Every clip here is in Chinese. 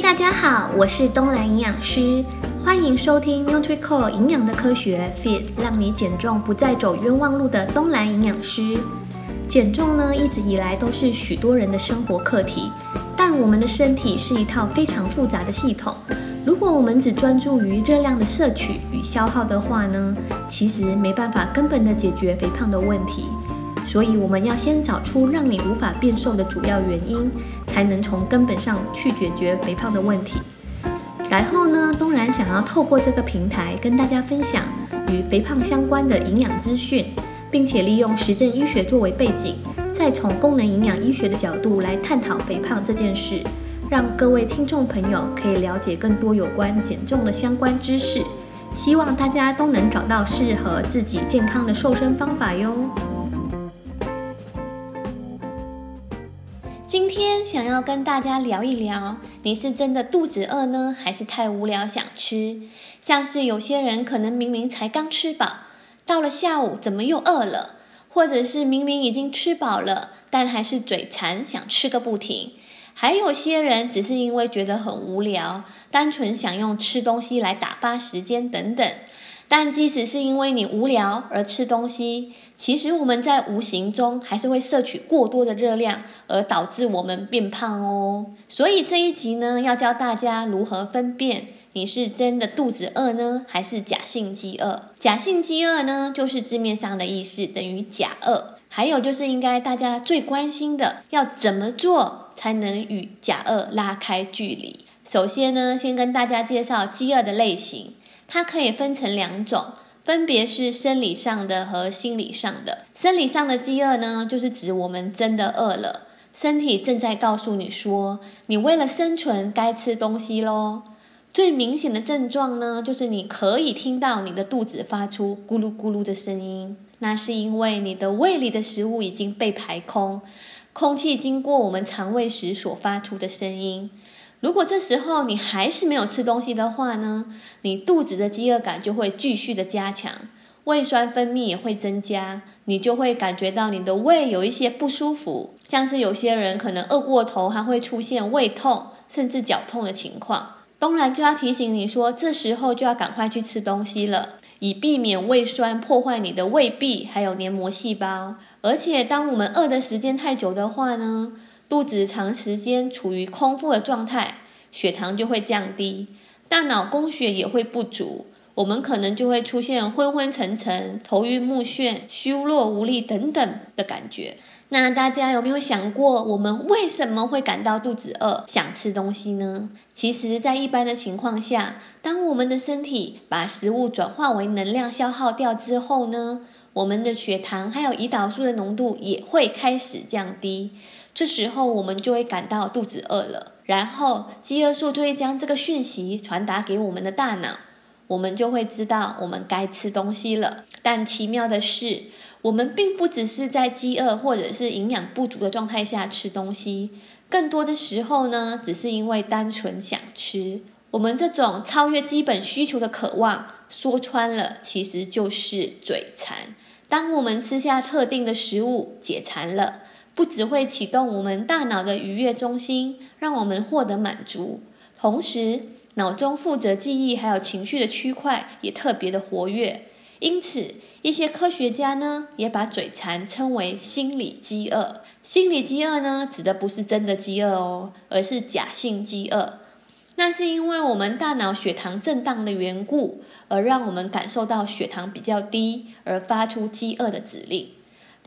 大家好，我是东兰营养师，欢迎收听 NutriCore 营养的科学 Fit，让你减重不再走冤枉路的东兰营养师。减重呢，一直以来都是许多人的生活课题，但我们的身体是一套非常复杂的系统。如果我们只专注于热量的摄取与消耗的话呢，其实没办法根本的解决肥胖的问题。所以我们要先找出让你无法变瘦的主要原因，才能从根本上去解决肥胖的问题。然后呢，东然想要透过这个平台跟大家分享与肥胖相关的营养资讯，并且利用实证医学作为背景，再从功能营养医学的角度来探讨肥胖这件事，让各位听众朋友可以了解更多有关减重的相关知识。希望大家都能找到适合自己健康的瘦身方法哟。今天想要跟大家聊一聊，你是真的肚子饿呢，还是太无聊想吃？像是有些人可能明明才刚吃饱，到了下午怎么又饿了？或者是明明已经吃饱了，但还是嘴馋，想吃个不停。还有些人只是因为觉得很无聊，单纯想用吃东西来打发时间等等。但即使是因为你无聊而吃东西，其实我们在无形中还是会摄取过多的热量，而导致我们变胖哦。所以这一集呢，要教大家如何分辨你是真的肚子饿呢，还是假性饥饿。假性饥饿呢，就是字面上的意思，等于假饿。还有就是应该大家最关心的，要怎么做才能与假饿拉开距离？首先呢，先跟大家介绍饥饿的类型。它可以分成两种，分别是生理上的和心理上的。生理上的饥饿呢，就是指我们真的饿了，身体正在告诉你说，你为了生存该吃东西喽。最明显的症状呢，就是你可以听到你的肚子发出咕噜咕噜的声音，那是因为你的胃里的食物已经被排空，空气经过我们肠胃时所发出的声音。如果这时候你还是没有吃东西的话呢，你肚子的饥饿感就会继续的加强，胃酸分泌也会增加，你就会感觉到你的胃有一些不舒服，像是有些人可能饿过头，还会出现胃痛甚至绞痛的情况。当然就要提醒你说，这时候就要赶快去吃东西了，以避免胃酸破坏你的胃壁还有黏膜细胞。而且当我们饿的时间太久的话呢，肚子长时间处于空腹的状态，血糖就会降低，大脑供血也会不足，我们可能就会出现昏昏沉沉、头晕目眩、虚弱无力等等的感觉。那大家有没有想过，我们为什么会感到肚子饿、想吃东西呢？其实，在一般的情况下，当我们的身体把食物转化为能量消耗掉之后呢，我们的血糖还有胰岛素的浓度也会开始降低。这时候我们就会感到肚子饿了，然后饥饿素就会将这个讯息传达给我们的大脑，我们就会知道我们该吃东西了。但奇妙的是，我们并不只是在饥饿或者是营养不足的状态下吃东西，更多的时候呢，只是因为单纯想吃。我们这种超越基本需求的渴望，说穿了其实就是嘴馋。当我们吃下特定的食物，解馋了。不只会启动我们大脑的愉悦中心，让我们获得满足，同时脑中负责记忆还有情绪的区块也特别的活跃。因此，一些科学家呢也把嘴馋称为心理饥饿。心理饥饿呢指的不是真的饥饿哦，而是假性饥饿。那是因为我们大脑血糖震荡的缘故，而让我们感受到血糖比较低，而发出饥饿的指令。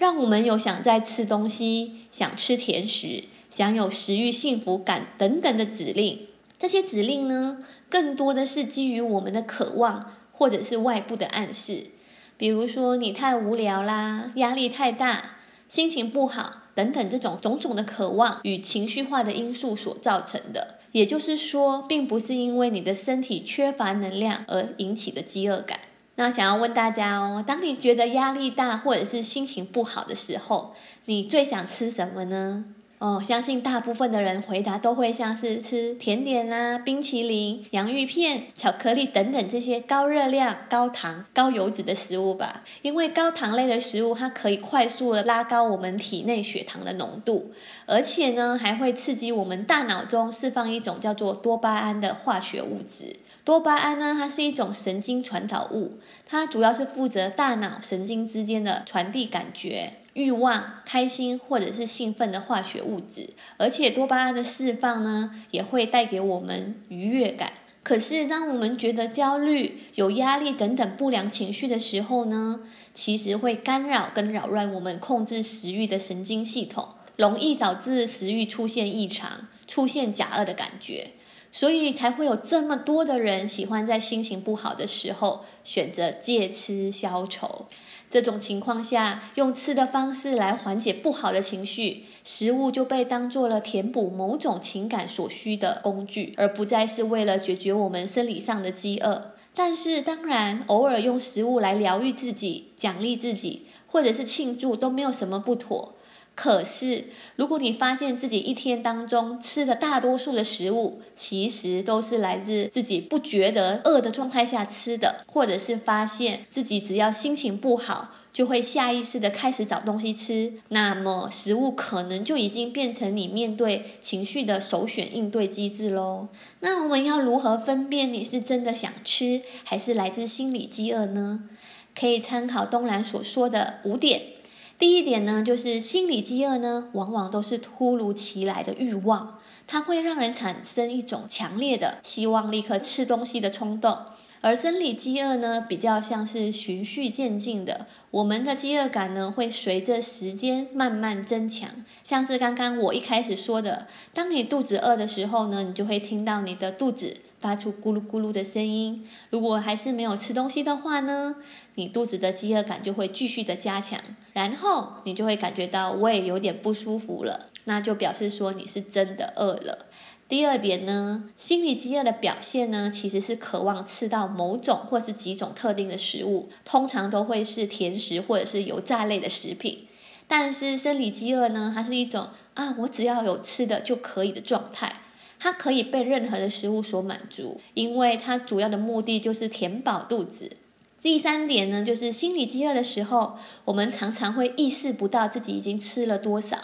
让我们有想再吃东西、想吃甜食、想有食欲幸福感等等的指令。这些指令呢，更多的是基于我们的渴望，或者是外部的暗示。比如说，你太无聊啦，压力太大，心情不好等等，这种种种的渴望与情绪化的因素所造成的。也就是说，并不是因为你的身体缺乏能量而引起的饥饿感。那想要问大家哦，当你觉得压力大或者是心情不好的时候，你最想吃什么呢？哦，相信大部分的人回答都会像是吃甜点啊、冰淇淋、洋芋片、巧克力等等这些高热量、高糖、高油脂的食物吧。因为高糖类的食物，它可以快速的拉高我们体内血糖的浓度，而且呢，还会刺激我们大脑中释放一种叫做多巴胺的化学物质。多巴胺呢，它是一种神经传导物，它主要是负责大脑神经之间的传递感觉。欲望、开心或者是兴奋的化学物质，而且多巴胺的释放呢，也会带给我们愉悦感。可是，当我们觉得焦虑、有压力等等不良情绪的时候呢，其实会干扰跟扰乱我们控制食欲的神经系统，容易导致食欲出现异常，出现假饿的感觉。所以才会有这么多的人喜欢在心情不好的时候选择借吃消愁。这种情况下，用吃的方式来缓解不好的情绪，食物就被当做了填补某种情感所需的工具，而不再是为了解决我们生理上的饥饿。但是，当然，偶尔用食物来疗愈自己、奖励自己，或者是庆祝，都没有什么不妥。可是，如果你发现自己一天当中吃的大多数的食物，其实都是来自自己不觉得饿的状态下吃的，或者是发现自己只要心情不好，就会下意识的开始找东西吃，那么食物可能就已经变成你面对情绪的首选应对机制喽。那我们要如何分辨你是真的想吃，还是来自心理饥饿呢？可以参考东兰所说的五点。第一点呢，就是心理饥饿呢，往往都是突如其来的欲望，它会让人产生一种强烈的希望立刻吃东西的冲动。而生理饥饿呢，比较像是循序渐进的，我们的饥饿感呢，会随着时间慢慢增强。像是刚刚我一开始说的，当你肚子饿的时候呢，你就会听到你的肚子发出咕噜咕噜的声音。如果还是没有吃东西的话呢，你肚子的饥饿感就会继续的加强，然后你就会感觉到胃有点不舒服了，那就表示说你是真的饿了。第二点呢，心理饥饿的表现呢，其实是渴望吃到某种或是几种特定的食物，通常都会是甜食或者是油炸类的食品。但是生理饥饿呢，它是一种啊，我只要有吃的就可以的状态，它可以被任何的食物所满足，因为它主要的目的就是填饱肚子。第三点呢，就是心理饥饿的时候，我们常常会意识不到自己已经吃了多少。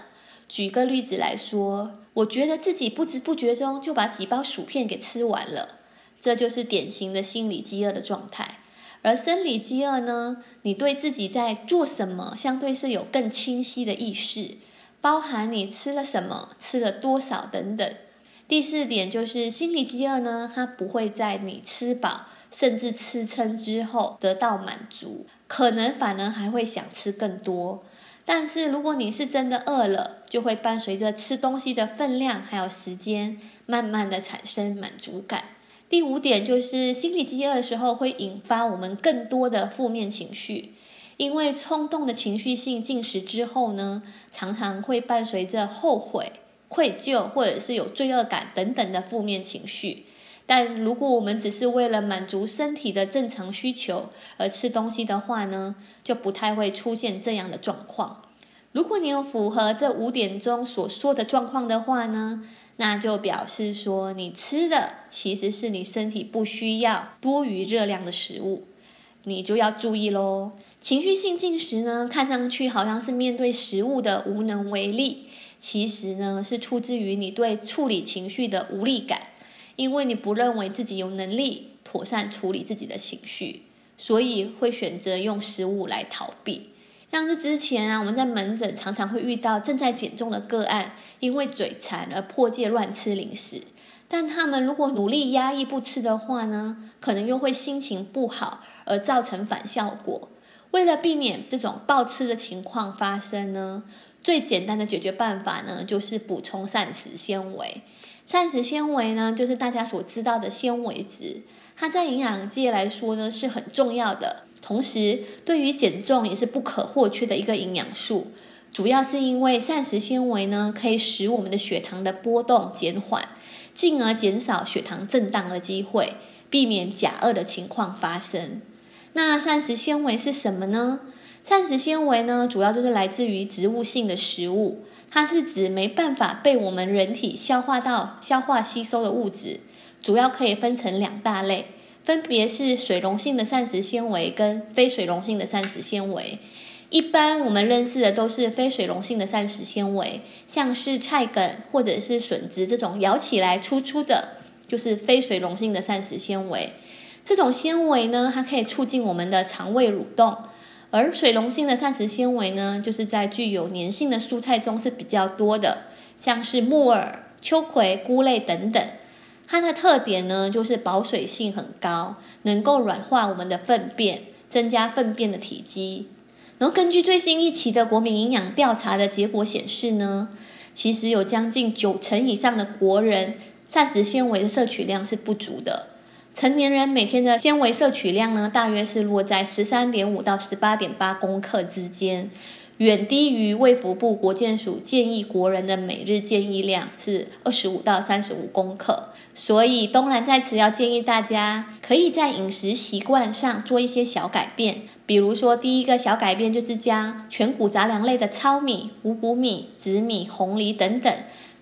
举个例子来说，我觉得自己不知不觉中就把几包薯片给吃完了，这就是典型的心理饥饿的状态。而生理饥饿呢，你对自己在做什么相对是有更清晰的意识，包含你吃了什么、吃了多少等等。第四点就是心理饥饿呢，它不会在你吃饱甚至吃撑之后得到满足，可能反而还会想吃更多。但是如果你是真的饿了，就会伴随着吃东西的分量还有时间，慢慢的产生满足感。第五点就是心理饥饿的时候会引发我们更多的负面情绪，因为冲动的情绪性进食之后呢，常常会伴随着后悔、愧疚或者是有罪恶感等等的负面情绪。但如果我们只是为了满足身体的正常需求而吃东西的话呢，就不太会出现这样的状况。如果你有符合这五点中所说的状况的话呢，那就表示说你吃的其实是你身体不需要多余热量的食物，你就要注意喽。情绪性进食呢，看上去好像是面对食物的无能为力，其实呢是出自于你对处理情绪的无力感。因为你不认为自己有能力妥善处理自己的情绪，所以会选择用食物来逃避。像是之前啊，我们在门诊常常会遇到正在减重的个案，因为嘴馋而破戒乱吃零食。但他们如果努力压抑不吃的话呢，可能又会心情不好，而造成反效果。为了避免这种暴吃的情况发生呢，最简单的解决办法呢，就是补充膳食纤维。膳食纤维呢，就是大家所知道的纤维质，它在营养界来说呢是很重要的，同时对于减重也是不可或缺的一个营养素。主要是因为膳食纤维呢可以使我们的血糖的波动减缓，进而减少血糖震荡的机会，避免假饿的情况发生。那膳食纤维是什么呢？膳食纤维呢，主要就是来自于植物性的食物。它是指没办法被我们人体消化到、消化吸收的物质，主要可以分成两大类，分别是水溶性的膳食纤维跟非水溶性的膳食纤维。一般我们认识的都是非水溶性的膳食纤维，像是菜梗或者是笋子这种咬起来粗粗的，就是非水溶性的膳食纤维。这种纤维呢，它可以促进我们的肠胃蠕动。而水溶性的膳食纤维呢，就是在具有粘性的蔬菜中是比较多的，像是木耳、秋葵、菇类等等。它的特点呢，就是保水性很高，能够软化我们的粪便，增加粪便的体积。然后根据最新一期的国民营养调查的结果显示呢，其实有将近九成以上的国人膳食纤维的摄取量是不足的。成年人每天的纤维摄取量呢，大约是落在十三点五到十八点八公克之间，远低于卫福部国健署建议国人的每日建议量是二十五到三十五公克。所以东兰在此要建议大家，可以在饮食习惯上做一些小改变，比如说第一个小改变就是将全谷杂粮类的糙米、五谷米、紫米、红藜等等。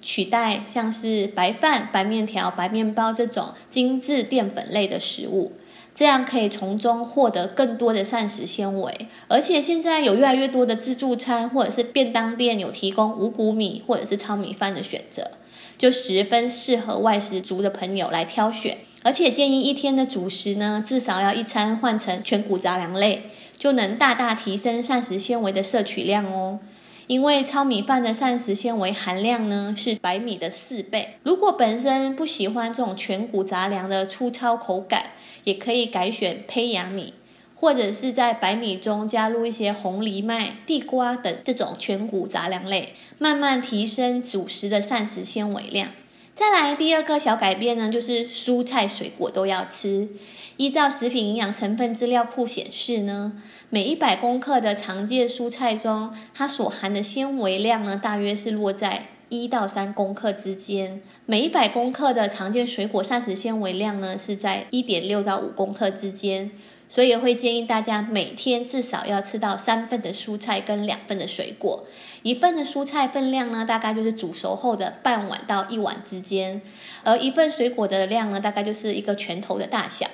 取代像是白饭、白面条、白面包这种精致淀粉类的食物，这样可以从中获得更多的膳食纤维。而且现在有越来越多的自助餐或者是便当店有提供五谷米或者是糙米饭的选择，就十分适合外食族的朋友来挑选。而且建议一天的主食呢，至少要一餐换成全谷杂粮类，就能大大提升膳食纤维的摄取量哦。因为糙米饭的膳食纤维含量呢是白米的四倍。如果本身不喜欢这种全谷杂粮的粗糙口感，也可以改选胚芽米，或者是在白米中加入一些红藜麦、地瓜等这种全谷杂粮类，慢慢提升主食的膳食纤维量。再来第二个小改变呢，就是蔬菜水果都要吃。依照食品营养成分资料库显示呢，每一百公克的常见蔬菜中，它所含的纤维量呢，大约是落在一到三公克之间；每一百公克的常见水果膳食纤维量呢，是在一点六到五公克之间。所以会建议大家每天至少要吃到三份的蔬菜跟两份的水果，一份的蔬菜分量呢，大概就是煮熟后的半碗到一碗之间，而一份水果的量呢，大概就是一个拳头的大小。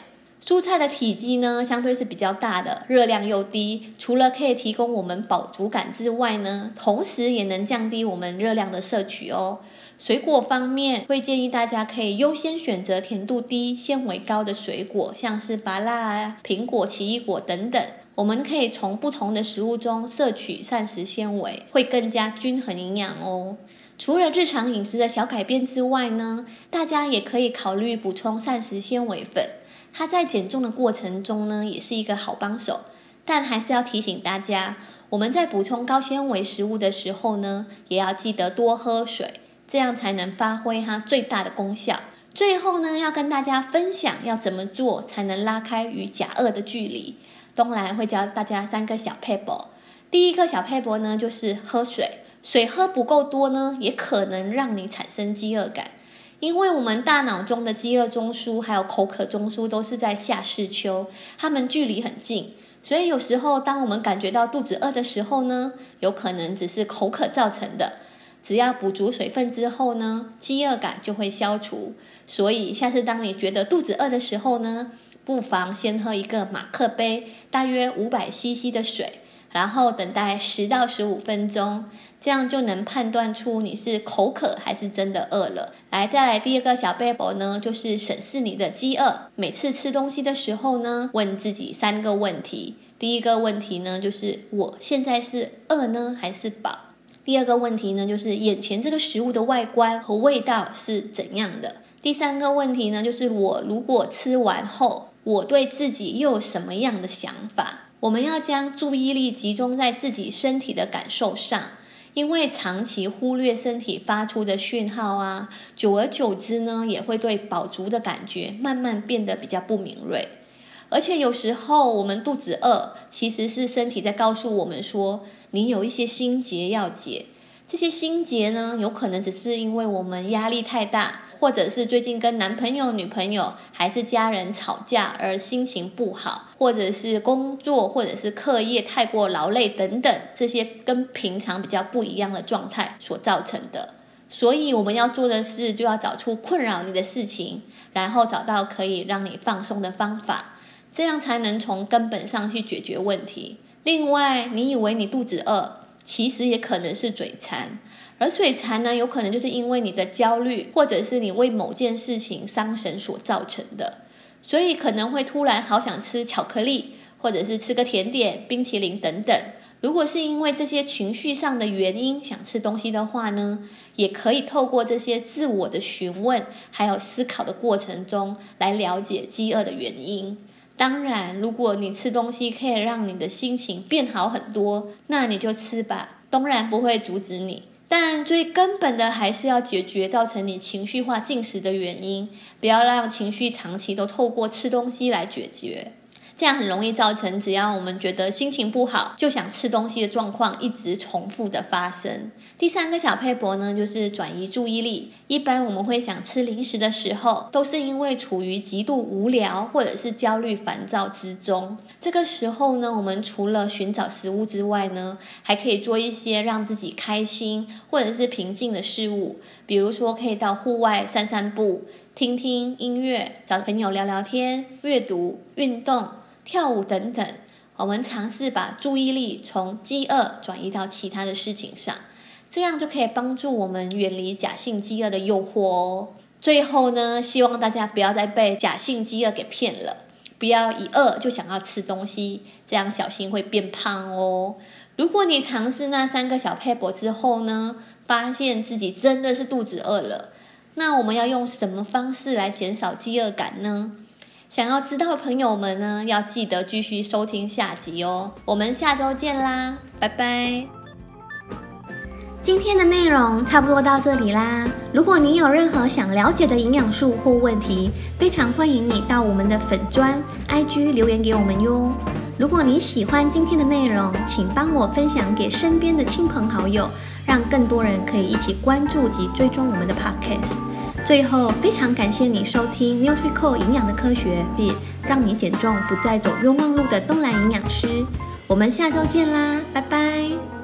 蔬菜的体积呢，相对是比较大的，热量又低，除了可以提供我们饱足感之外呢，同时也能降低我们热量的摄取哦。水果方面，会建议大家可以优先选择甜度低、纤维高的水果，像是芭乐啊、苹果、奇异果等等。我们可以从不同的食物中摄取膳食纤维，会更加均衡营养哦。除了日常饮食的小改变之外呢，大家也可以考虑补充膳食纤维粉，它在减重的过程中呢，也是一个好帮手。但还是要提醒大家，我们在补充高纤维食物的时候呢，也要记得多喝水。这样才能发挥它最大的功效。最后呢，要跟大家分享要怎么做才能拉开与假饿的距离。东兰会教大家三个小撇步。第一个小撇步呢，就是喝水。水喝不够多呢，也可能让你产生饥饿感。因为我们大脑中的饥饿中枢还有口渴中枢都是在下视丘，它们距离很近，所以有时候当我们感觉到肚子饿的时候呢，有可能只是口渴造成的。只要补足水分之后呢，饥饿感就会消除。所以下次当你觉得肚子饿的时候呢，不妨先喝一个马克杯，大约五百 CC 的水，然后等待十到十五分钟，这样就能判断出你是口渴还是真的饿了。来，再来第二个小撇步呢，就是审视你的饥饿。每次吃东西的时候呢，问自己三个问题。第一个问题呢，就是我现在是饿呢，还是饱？第二个问题呢，就是眼前这个食物的外观和味道是怎样的？第三个问题呢，就是我如果吃完后，我对自己又有什么样的想法？我们要将注意力集中在自己身体的感受上，因为长期忽略身体发出的讯号啊，久而久之呢，也会对饱足的感觉慢慢变得比较不敏锐。而且有时候我们肚子饿，其实是身体在告诉我们说，你有一些心结要解。这些心结呢，有可能只是因为我们压力太大，或者是最近跟男朋友、女朋友还是家人吵架而心情不好，或者是工作或者是课业太过劳累等等，这些跟平常比较不一样的状态所造成的。所以我们要做的事，就要找出困扰你的事情，然后找到可以让你放松的方法，这样才能从根本上去解决问题。另外，你以为你肚子饿？其实也可能是嘴馋，而嘴馋呢，有可能就是因为你的焦虑，或者是你为某件事情伤神所造成的，所以可能会突然好想吃巧克力，或者是吃个甜点、冰淇淋等等。如果是因为这些情绪上的原因想吃东西的话呢，也可以透过这些自我的询问，还有思考的过程中来了解饥饿的原因。当然，如果你吃东西可以让你的心情变好很多，那你就吃吧，当然不会阻止你。但最根本的还是要解决造成你情绪化进食的原因，不要让情绪长期都透过吃东西来解决。这样很容易造成，只要我们觉得心情不好，就想吃东西的状况一直重复的发生。第三个小配博呢，就是转移注意力。一般我们会想吃零食的时候，都是因为处于极度无聊或者是焦虑烦躁之中。这个时候呢，我们除了寻找食物之外呢，还可以做一些让自己开心或者是平静的事物，比如说可以到户外散散步，听听音乐，找朋友聊聊天，阅读，运动。跳舞等等，我们尝试把注意力从饥饿转移到其他的事情上，这样就可以帮助我们远离假性饥饿的诱惑哦。最后呢，希望大家不要再被假性饥饿给骗了，不要一饿就想要吃东西，这样小心会变胖哦。如果你尝试那三个小撇步之后呢，发现自己真的是肚子饿了，那我们要用什么方式来减少饥饿感呢？想要知道的朋友们呢，要记得继续收听下集哦。我们下周见啦，拜拜。今天的内容差不多到这里啦。如果你有任何想了解的营养素或问题，非常欢迎你到我们的粉专 IG 留言给我们哟。如果你喜欢今天的内容，请帮我分享给身边的亲朋好友，让更多人可以一起关注及追踪我们的 Podcast。最后，非常感谢你收听 nutricoal 营养的科学让你减重不再走冤枉路的东兰营养师。我们下周见啦，拜拜。